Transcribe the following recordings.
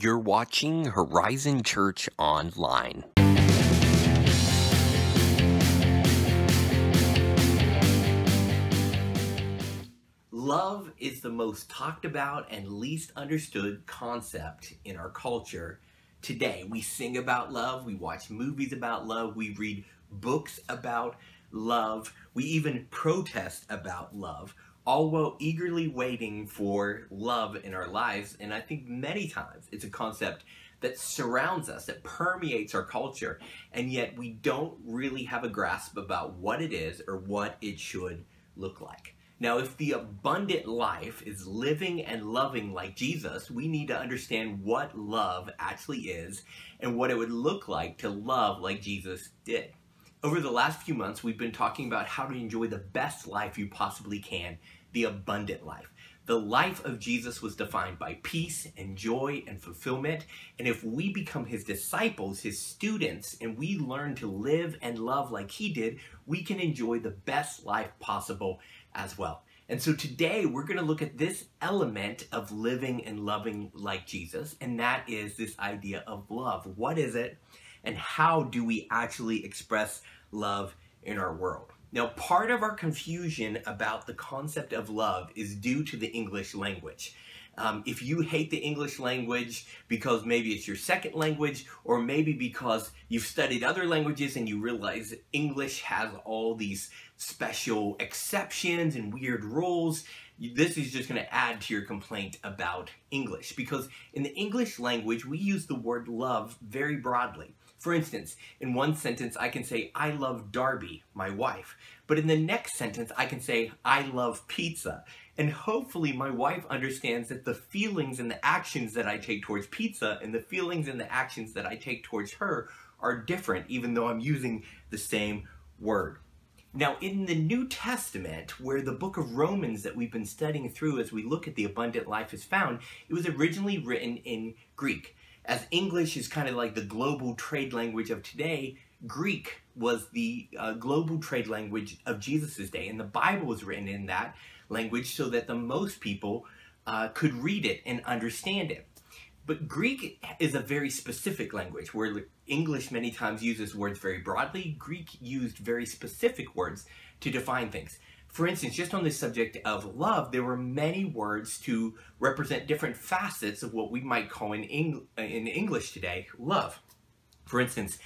You're watching Horizon Church Online. Love is the most talked about and least understood concept in our culture today. We sing about love, we watch movies about love, we read books about love, we even protest about love all while eagerly waiting for love in our lives. And I think many times it's a concept that surrounds us, that permeates our culture, and yet we don't really have a grasp about what it is or what it should look like. Now, if the abundant life is living and loving like Jesus, we need to understand what love actually is and what it would look like to love like Jesus did. Over the last few months, we've been talking about how to enjoy the best life you possibly can the abundant life. The life of Jesus was defined by peace and joy and fulfillment. And if we become his disciples, his students, and we learn to live and love like he did, we can enjoy the best life possible as well. And so today we're going to look at this element of living and loving like Jesus, and that is this idea of love. What is it, and how do we actually express love in our world? Now, part of our confusion about the concept of love is due to the English language. Um, if you hate the English language because maybe it's your second language, or maybe because you've studied other languages and you realize English has all these special exceptions and weird rules, this is just going to add to your complaint about English. Because in the English language, we use the word love very broadly. For instance, in one sentence, I can say, I love Darby, my wife. But in the next sentence, I can say, I love pizza. And hopefully, my wife understands that the feelings and the actions that I take towards pizza and the feelings and the actions that I take towards her are different, even though I'm using the same word. Now, in the New Testament, where the book of Romans that we've been studying through as we look at the abundant life is found, it was originally written in Greek as English is kind of like the global trade language of today, Greek was the uh, global trade language of Jesus' day. And the Bible was written in that language so that the most people uh, could read it and understand it. But Greek is a very specific language where English many times uses words very broadly. Greek used very specific words to define things. For instance, just on the subject of love, there were many words to represent different facets of what we might call in, Eng- in English today love. For instance,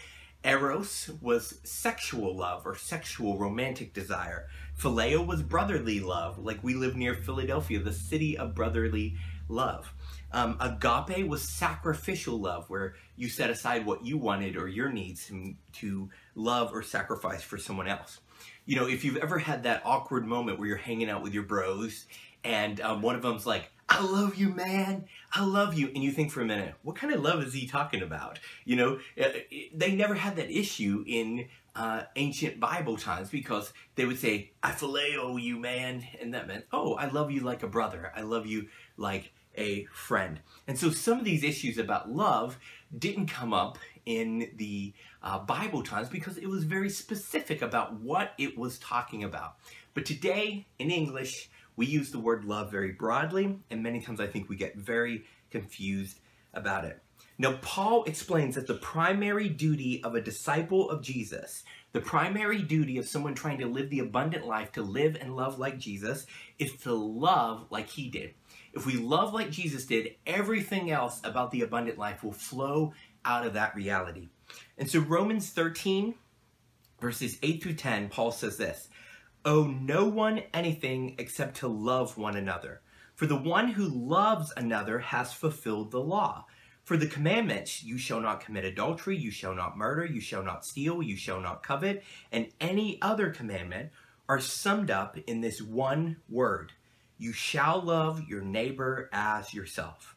Eros was sexual love or sexual romantic desire. Phileo was brotherly love, like we live near Philadelphia, the city of brotherly love. Um, agape was sacrificial love, where you set aside what you wanted or your needs to, to love or sacrifice for someone else you know, if you've ever had that awkward moment where you're hanging out with your bros and um, one of them's like, I love you, man. I love you. And you think for a minute, what kind of love is he talking about? You know, uh, they never had that issue in uh, ancient Bible times because they would say, I phileo you, man. And that meant, oh, I love you like a brother. I love you like a friend. And so some of these issues about love didn't come up in the uh, Bible times because it was very specific about what it was talking about. But today, in English, we use the word love very broadly, and many times I think we get very confused about it. Now, Paul explains that the primary duty of a disciple of Jesus, the primary duty of someone trying to live the abundant life, to live and love like Jesus, is to love like he did. If we love like Jesus did, everything else about the abundant life will flow out of that reality. And so Romans 13, verses 8 through 10, Paul says this Owe no one anything except to love one another. For the one who loves another has fulfilled the law. For the commandments, you shall not commit adultery, you shall not murder, you shall not steal, you shall not covet, and any other commandment are summed up in this one word You shall love your neighbor as yourself.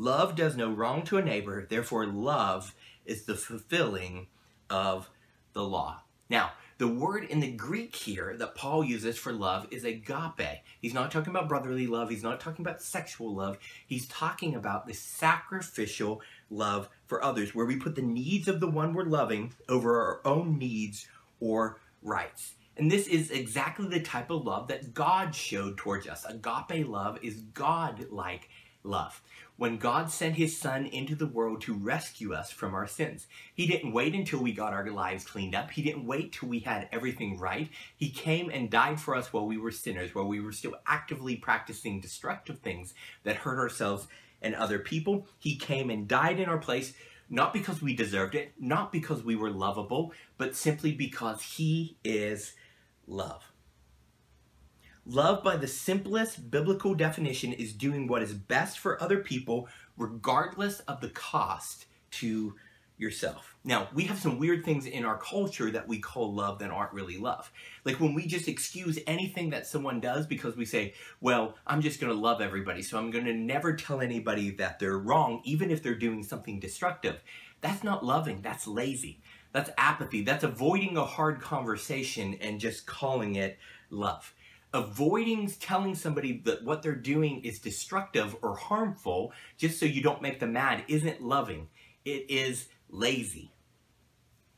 Love does no wrong to a neighbor, therefore, love is the fulfilling of the law. Now, the word in the Greek here that Paul uses for love is agape. He's not talking about brotherly love, he's not talking about sexual love. He's talking about the sacrificial love for others, where we put the needs of the one we're loving over our own needs or rights. And this is exactly the type of love that God showed towards us. Agape love is God like love. When God sent his son into the world to rescue us from our sins, he didn't wait until we got our lives cleaned up. He didn't wait till we had everything right. He came and died for us while we were sinners, while we were still actively practicing destructive things that hurt ourselves and other people. He came and died in our place, not because we deserved it, not because we were lovable, but simply because he is love. Love, by the simplest biblical definition, is doing what is best for other people, regardless of the cost to yourself. Now, we have some weird things in our culture that we call love that aren't really love. Like when we just excuse anything that someone does because we say, well, I'm just going to love everybody, so I'm going to never tell anybody that they're wrong, even if they're doing something destructive. That's not loving, that's lazy. That's apathy. That's avoiding a hard conversation and just calling it love avoiding telling somebody that what they're doing is destructive or harmful just so you don't make them mad isn't loving. It is lazy.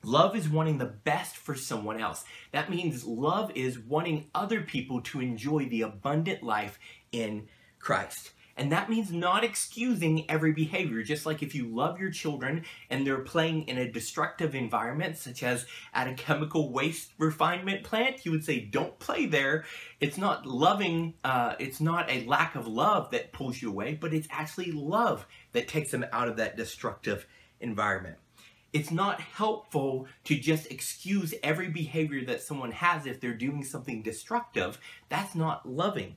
Love is wanting the best for someone else. That means love is wanting other people to enjoy the abundant life in Christ. And that means not excusing every behavior. Just like if you love your children and they're playing in a destructive environment, such as at a chemical waste refinement plant, you would say, don't play there. It's not loving, uh, it's not a lack of love that pulls you away, but it's actually love that takes them out of that destructive environment. It's not helpful to just excuse every behavior that someone has if they're doing something destructive. That's not loving.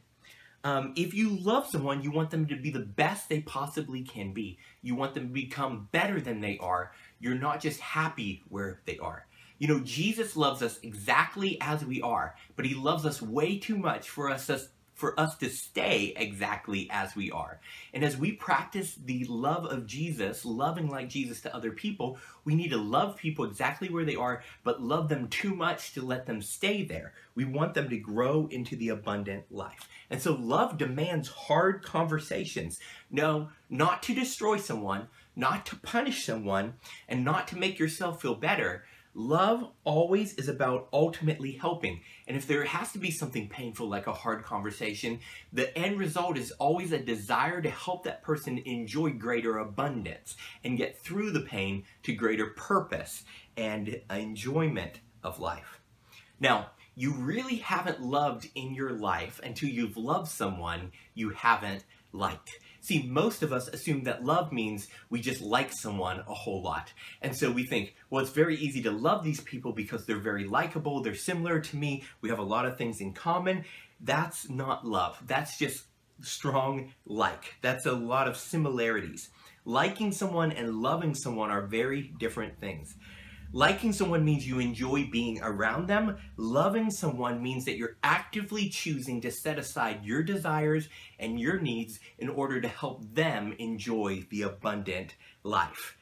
Um, if you love someone, you want them to be the best they possibly can be. You want them to become better than they are. You're not just happy where they are. You know, Jesus loves us exactly as we are, but he loves us way too much for us for us to stay exactly as we are. And as we practice the love of Jesus, loving like Jesus to other people, we need to love people exactly where they are, but love them too much to let them stay there. We want them to grow into the abundant life. And so love demands hard conversations. No, not to destroy someone, not to punish someone, and not to make yourself feel better, Love always is about ultimately helping. And if there has to be something painful like a hard conversation, the end result is always a desire to help that person enjoy greater abundance and get through the pain to greater purpose and enjoyment of life. Now, you really haven't loved in your life until you've loved someone you haven't liked. See, most of us assume that love means we just like someone a whole lot. And so we think, well, it's very easy to love these people because they're very likable, they're similar to me, we have a lot of things in common. That's not love. That's just strong like. That's a lot of similarities. Liking someone and loving someone are very different things. Liking someone means you enjoy being around them. Loving someone means that you're actively choosing to set aside your desires and your needs in order to help them enjoy the abundant life.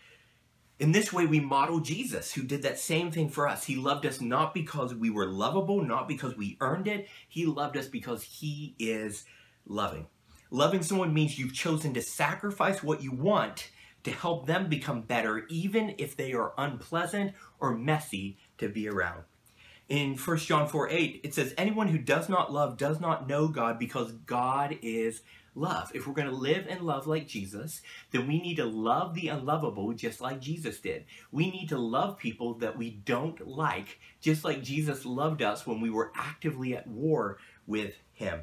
In this way, we model Jesus, who did that same thing for us. He loved us not because we were lovable, not because we earned it. He loved us because He is loving. Loving someone means you've chosen to sacrifice what you want to help them become better, even if they are unpleasant or messy to be around. In 1 John 4 8, it says, Anyone who does not love does not know God because God is love. If we're going to live and love like Jesus, then we need to love the unlovable just like Jesus did. We need to love people that we don't like, just like Jesus loved us when we were actively at war with Him.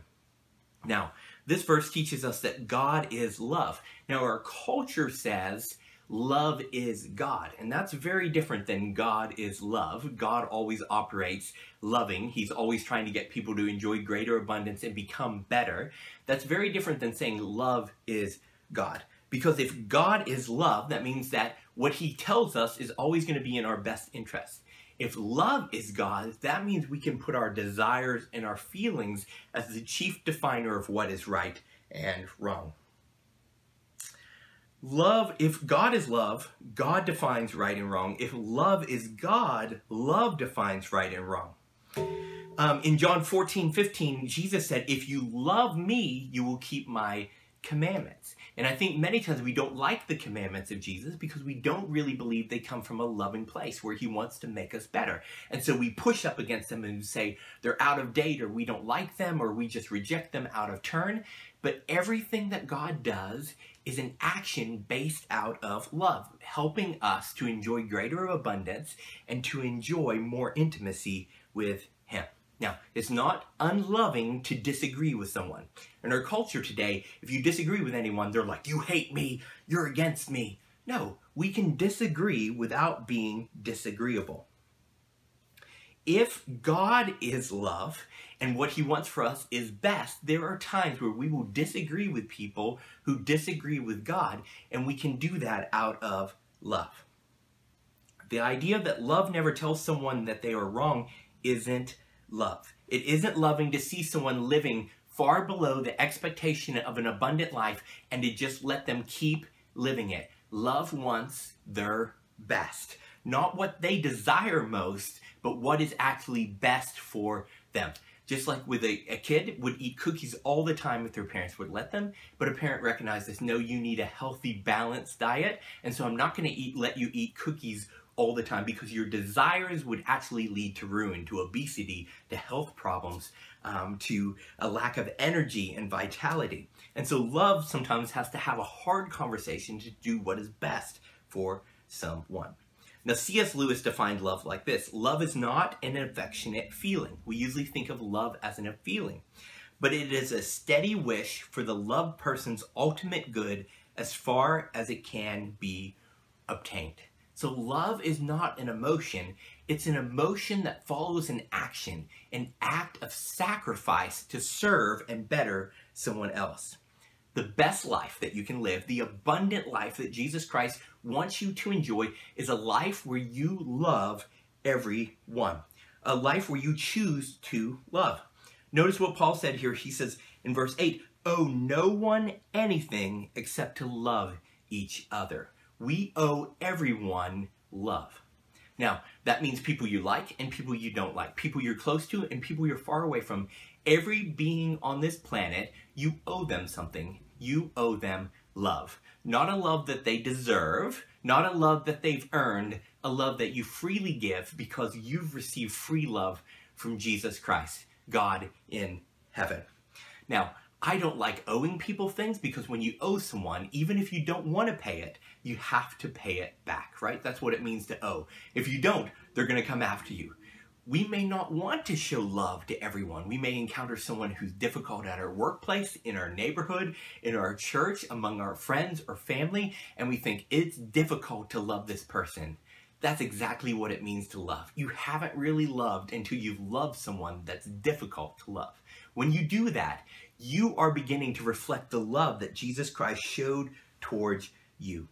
Now, this verse teaches us that God is love. Now, our culture says love is God, and that's very different than God is love. God always operates loving, He's always trying to get people to enjoy greater abundance and become better. That's very different than saying love is God. Because if God is love, that means that what He tells us is always going to be in our best interest. If love is God, that means we can put our desires and our feelings as the chief definer of what is right and wrong. Love, if God is love, God defines right and wrong. If love is God, love defines right and wrong. Um, in John 14, 15, Jesus said, If you love me, you will keep my commandments. And I think many times we don't like the commandments of Jesus because we don't really believe they come from a loving place where he wants to make us better. And so we push up against them and say they're out of date or we don't like them or we just reject them out of turn. But everything that God does is an action based out of love, helping us to enjoy greater abundance and to enjoy more intimacy with Him. Now, it's not unloving to disagree with someone. In our culture today, if you disagree with anyone, they're like, you hate me, you're against me. No, we can disagree without being disagreeable. If God is love and what he wants for us is best, there are times where we will disagree with people who disagree with God, and we can do that out of love. The idea that love never tells someone that they are wrong isn't love. It isn't loving to see someone living far below the expectation of an abundant life and to just let them keep living it. Love wants their best. Not what they desire most, but what is actually best for them. Just like with a, a kid would eat cookies all the time if their parents would let them, but a parent recognizes, no, you need a healthy, balanced diet, and so I'm not going to eat let you eat cookies all the time because your desires would actually lead to ruin, to obesity, to health problems, um, to a lack of energy and vitality. And so love sometimes has to have a hard conversation to do what is best for someone. Now, C.S. Lewis defined love like this Love is not an affectionate feeling. We usually think of love as a feeling, but it is a steady wish for the loved person's ultimate good as far as it can be obtained. So love is not an emotion, it's an emotion that follows an action, an act of sacrifice to serve and better someone else. The best life that you can live, the abundant life that Jesus Christ wants you to enjoy, is a life where you love everyone. A life where you choose to love. Notice what Paul said here. He says in verse 8, Owe no one anything except to love each other we owe everyone love. Now, that means people you like and people you don't like, people you're close to and people you're far away from. Every being on this planet, you owe them something. You owe them love. Not a love that they deserve, not a love that they've earned, a love that you freely give because you've received free love from Jesus Christ, God in heaven. Now, I don't like owing people things because when you owe someone, even if you don't want to pay it, you have to pay it back, right? That's what it means to owe. If you don't, they're going to come after you. We may not want to show love to everyone. We may encounter someone who's difficult at our workplace, in our neighborhood, in our church, among our friends or family, and we think it's difficult to love this person. That's exactly what it means to love. You haven't really loved until you've loved someone that's difficult to love. When you do that, you are beginning to reflect the love that Jesus Christ showed towards you.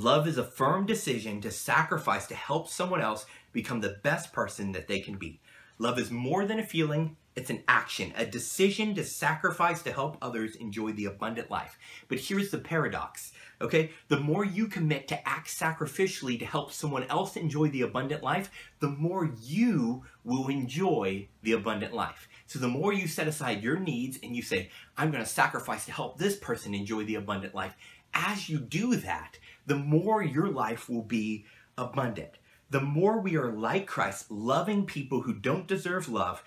Love is a firm decision to sacrifice to help someone else become the best person that they can be. Love is more than a feeling, it's an action, a decision to sacrifice to help others enjoy the abundant life. But here's the paradox, okay? The more you commit to act sacrificially to help someone else enjoy the abundant life, the more you will enjoy the abundant life. So the more you set aside your needs and you say, I'm to sacrifice to help this person enjoy the abundant life, as you do that, the more your life will be abundant. The more we are like Christ, loving people who don't deserve love,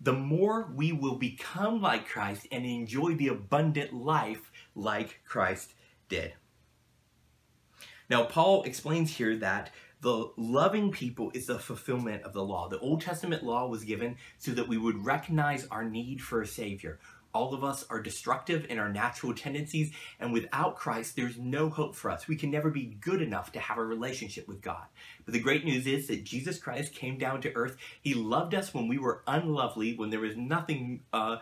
the more we will become like Christ and enjoy the abundant life like Christ did. Now, Paul explains here that the loving people is the fulfillment of the law. The Old Testament law was given so that we would recognize our need for a Savior. All of us are destructive in our natural tendencies, and without Christ, there's no hope for us. We can never be good enough to have a relationship with God. But the great news is that Jesus Christ came down to earth. He loved us when we were unlovely, when there was nothing uh,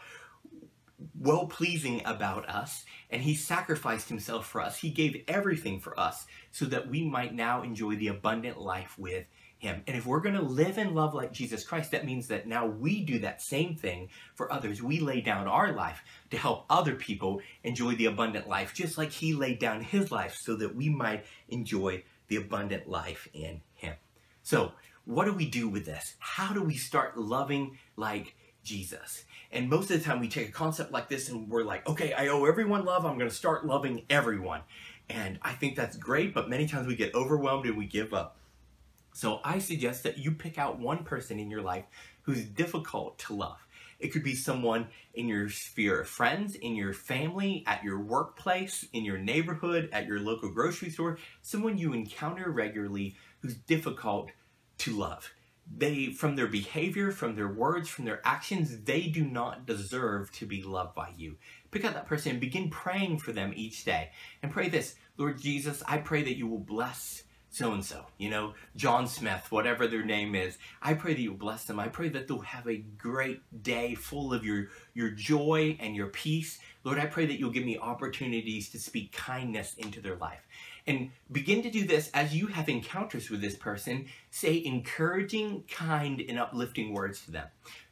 well pleasing about us, and He sacrificed Himself for us. He gave everything for us so that we might now enjoy the abundant life with him. And if we're going to live in love like Jesus Christ, that means that now we do that same thing for others. We lay down our life to help other people enjoy the abundant life, just like he laid down his life so that we might enjoy the abundant life in him. So, what do we do with this? How do we start loving like Jesus. And most of the time we take a concept like this and we're like, okay, I owe everyone love. I'm going to start loving everyone. And I think that's great, but many times we get overwhelmed and we give up. So I suggest that you pick out one person in your life who's difficult to love. It could be someone in your sphere of friends, in your family, at your workplace, in your neighborhood, at your local grocery store, someone you encounter regularly who's difficult to love. They, from their behavior, from their words, from their actions, they do not deserve to be loved by you. Pick out that person and begin praying for them each day. And pray this Lord Jesus, I pray that you will bless so and so, you know, John Smith, whatever their name is. I pray that you bless them. I pray that they'll have a great day full of your, your joy and your peace. Lord, I pray that you'll give me opportunities to speak kindness into their life. And begin to do this as you have encounters with this person. Say encouraging, kind, and uplifting words to them.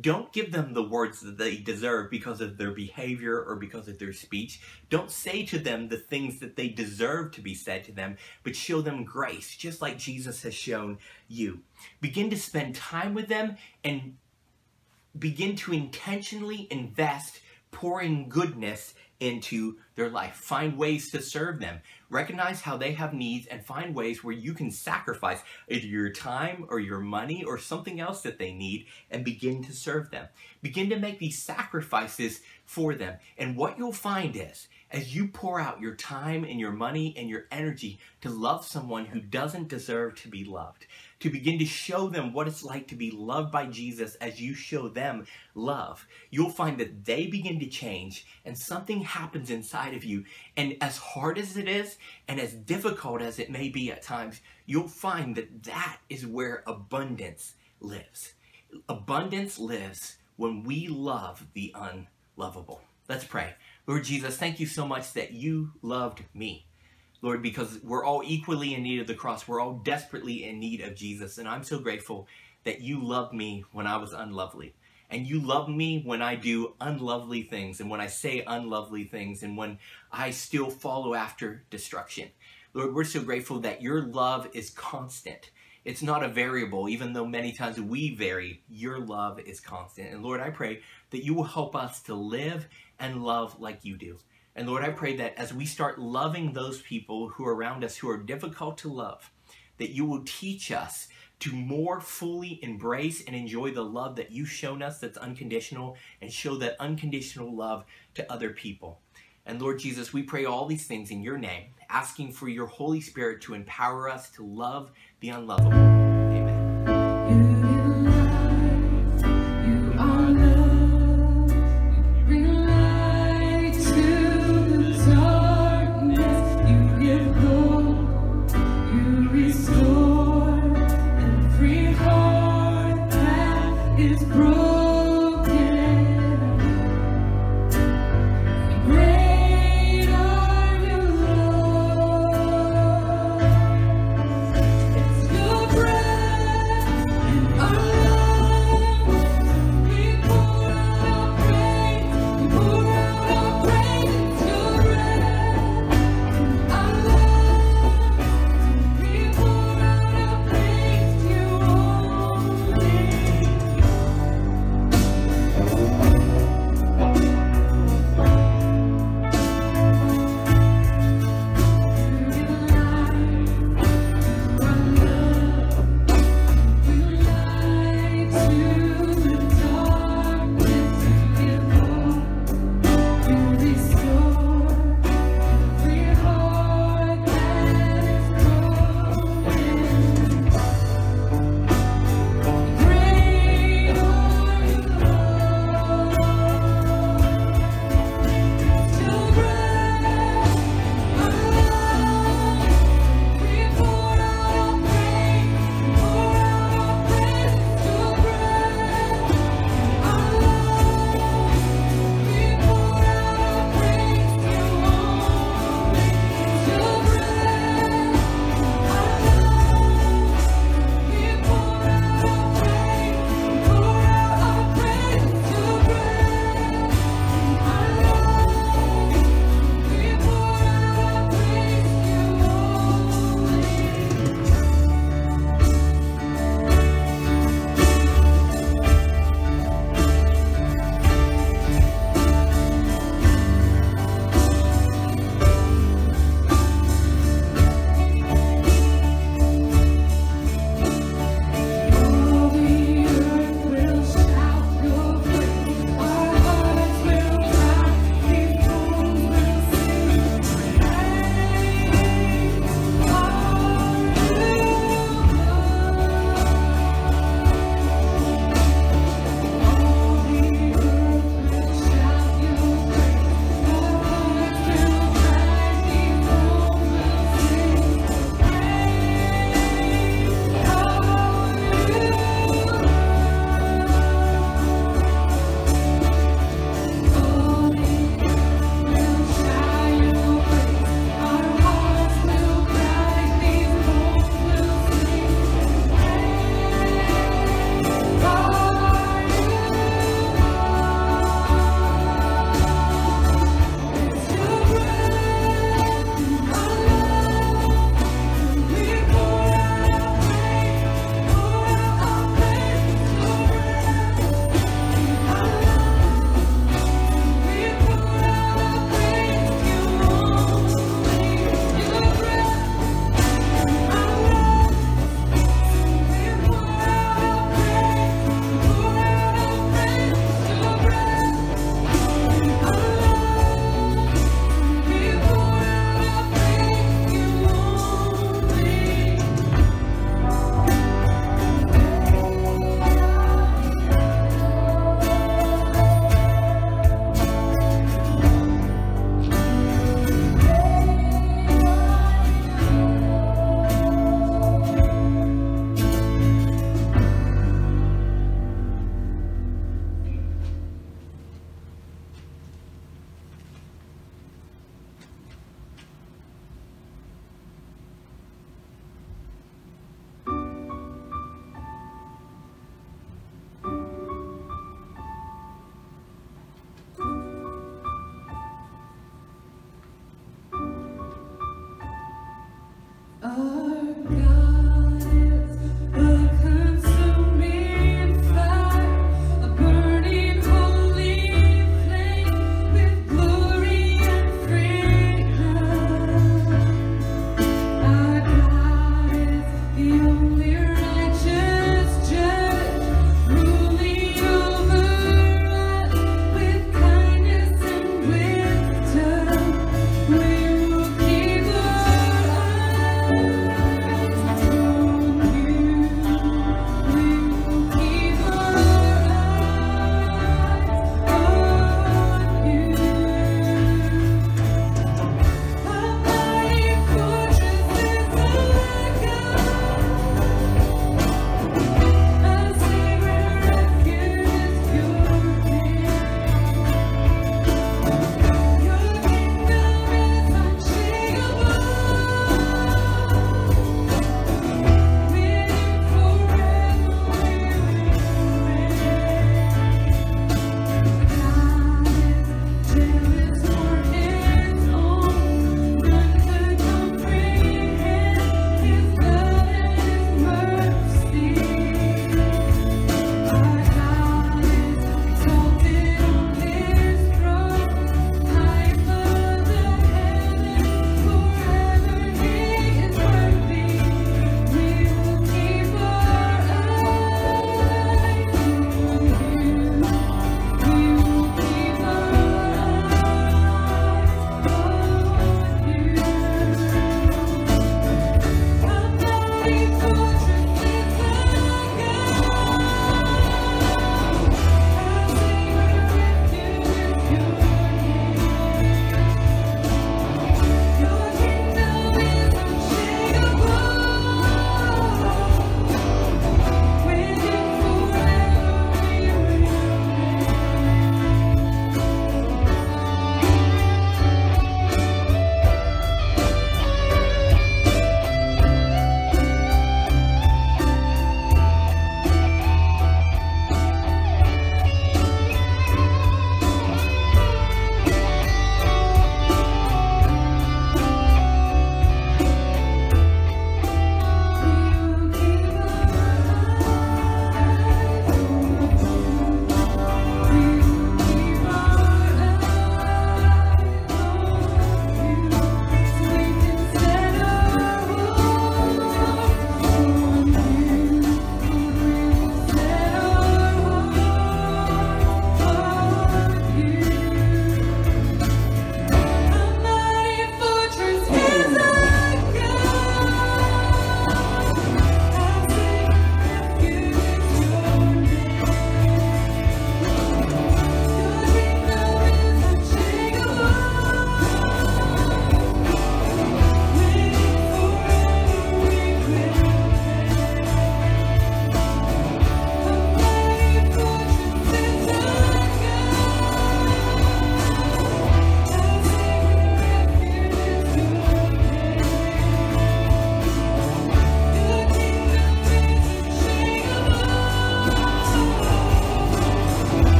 Don't give them the words that they deserve because of their behavior or because of their speech. Don't say to them the things that they deserve to be said to them, but show them grace, just like Jesus has shown you. Begin to spend time with them and begin to intentionally invest pouring goodness into their life. Find ways to serve them. Recognize how they have needs and find ways where you can sacrifice either your time or your money or something else that they need and begin to serve them. Begin to make these sacrifices for them. And what you'll find is, as you pour out your time and your money and your energy to love someone who doesn't deserve to be loved, to begin to show them what it's like to be loved by Jesus as you show them love, you'll find that they begin to change and something happens inside of you. And as hard as it is, and as difficult as it may be at times, you'll find that that is where abundance lives. Abundance lives when we love the unlovable. Let's pray. Lord Jesus, thank you so much that you loved me. Lord, because we're all equally in need of the cross. We're all desperately in need of Jesus. And I'm so grateful that you loved me when I was unlovely. And you love me when I do unlovely things and when I say unlovely things and when I still follow after destruction. Lord, we're so grateful that your love is constant. It's not a variable, even though many times we vary, your love is constant. And Lord, I pray that you will help us to live and love like you do. And Lord, I pray that as we start loving those people who are around us who are difficult to love, that you will teach us to more fully embrace and enjoy the love that you've shown us that's unconditional and show that unconditional love to other people. And Lord Jesus, we pray all these things in your name, asking for your Holy Spirit to empower us to love the unlovable. Amen.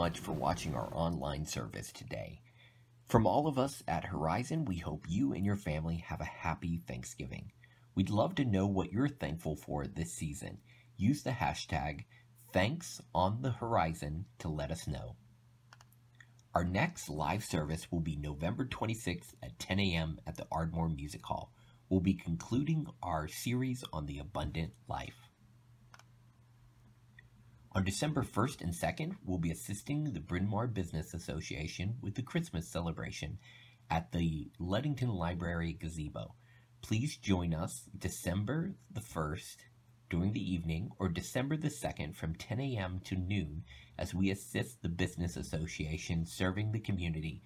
Much for watching our online service today. From all of us at Horizon, we hope you and your family have a happy Thanksgiving. We'd love to know what you're thankful for this season. Use the hashtag Thanks on the Horizon to let us know. Our next live service will be November 26th at 10 a.m. at the Ardmore Music Hall. We'll be concluding our series on the abundant life. On December 1st and 2nd, we'll be assisting the Bryn Mawr Business Association with the Christmas celebration at the Ludington Library Gazebo. Please join us December the 1st during the evening or December the 2nd from 10 a.m. to noon as we assist the Business Association serving the community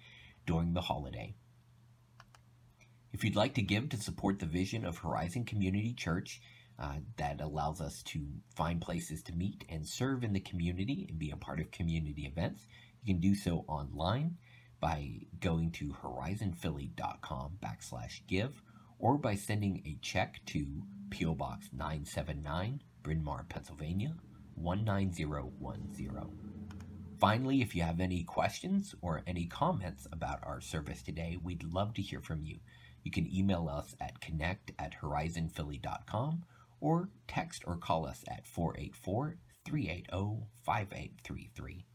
during the holiday. If you'd like to give to support the vision of Horizon Community Church, uh, that allows us to find places to meet and serve in the community and be a part of community events, you can do so online by going to horizonphilly.com backslash give or by sending a check to P.O. Box 979, Bryn Mawr, Pennsylvania 19010. Finally, if you have any questions or any comments about our service today, we'd love to hear from you. You can email us at connect at horizonphilly.com or text or call us at 484 380 5833.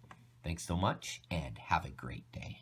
Thanks so much and have a great day.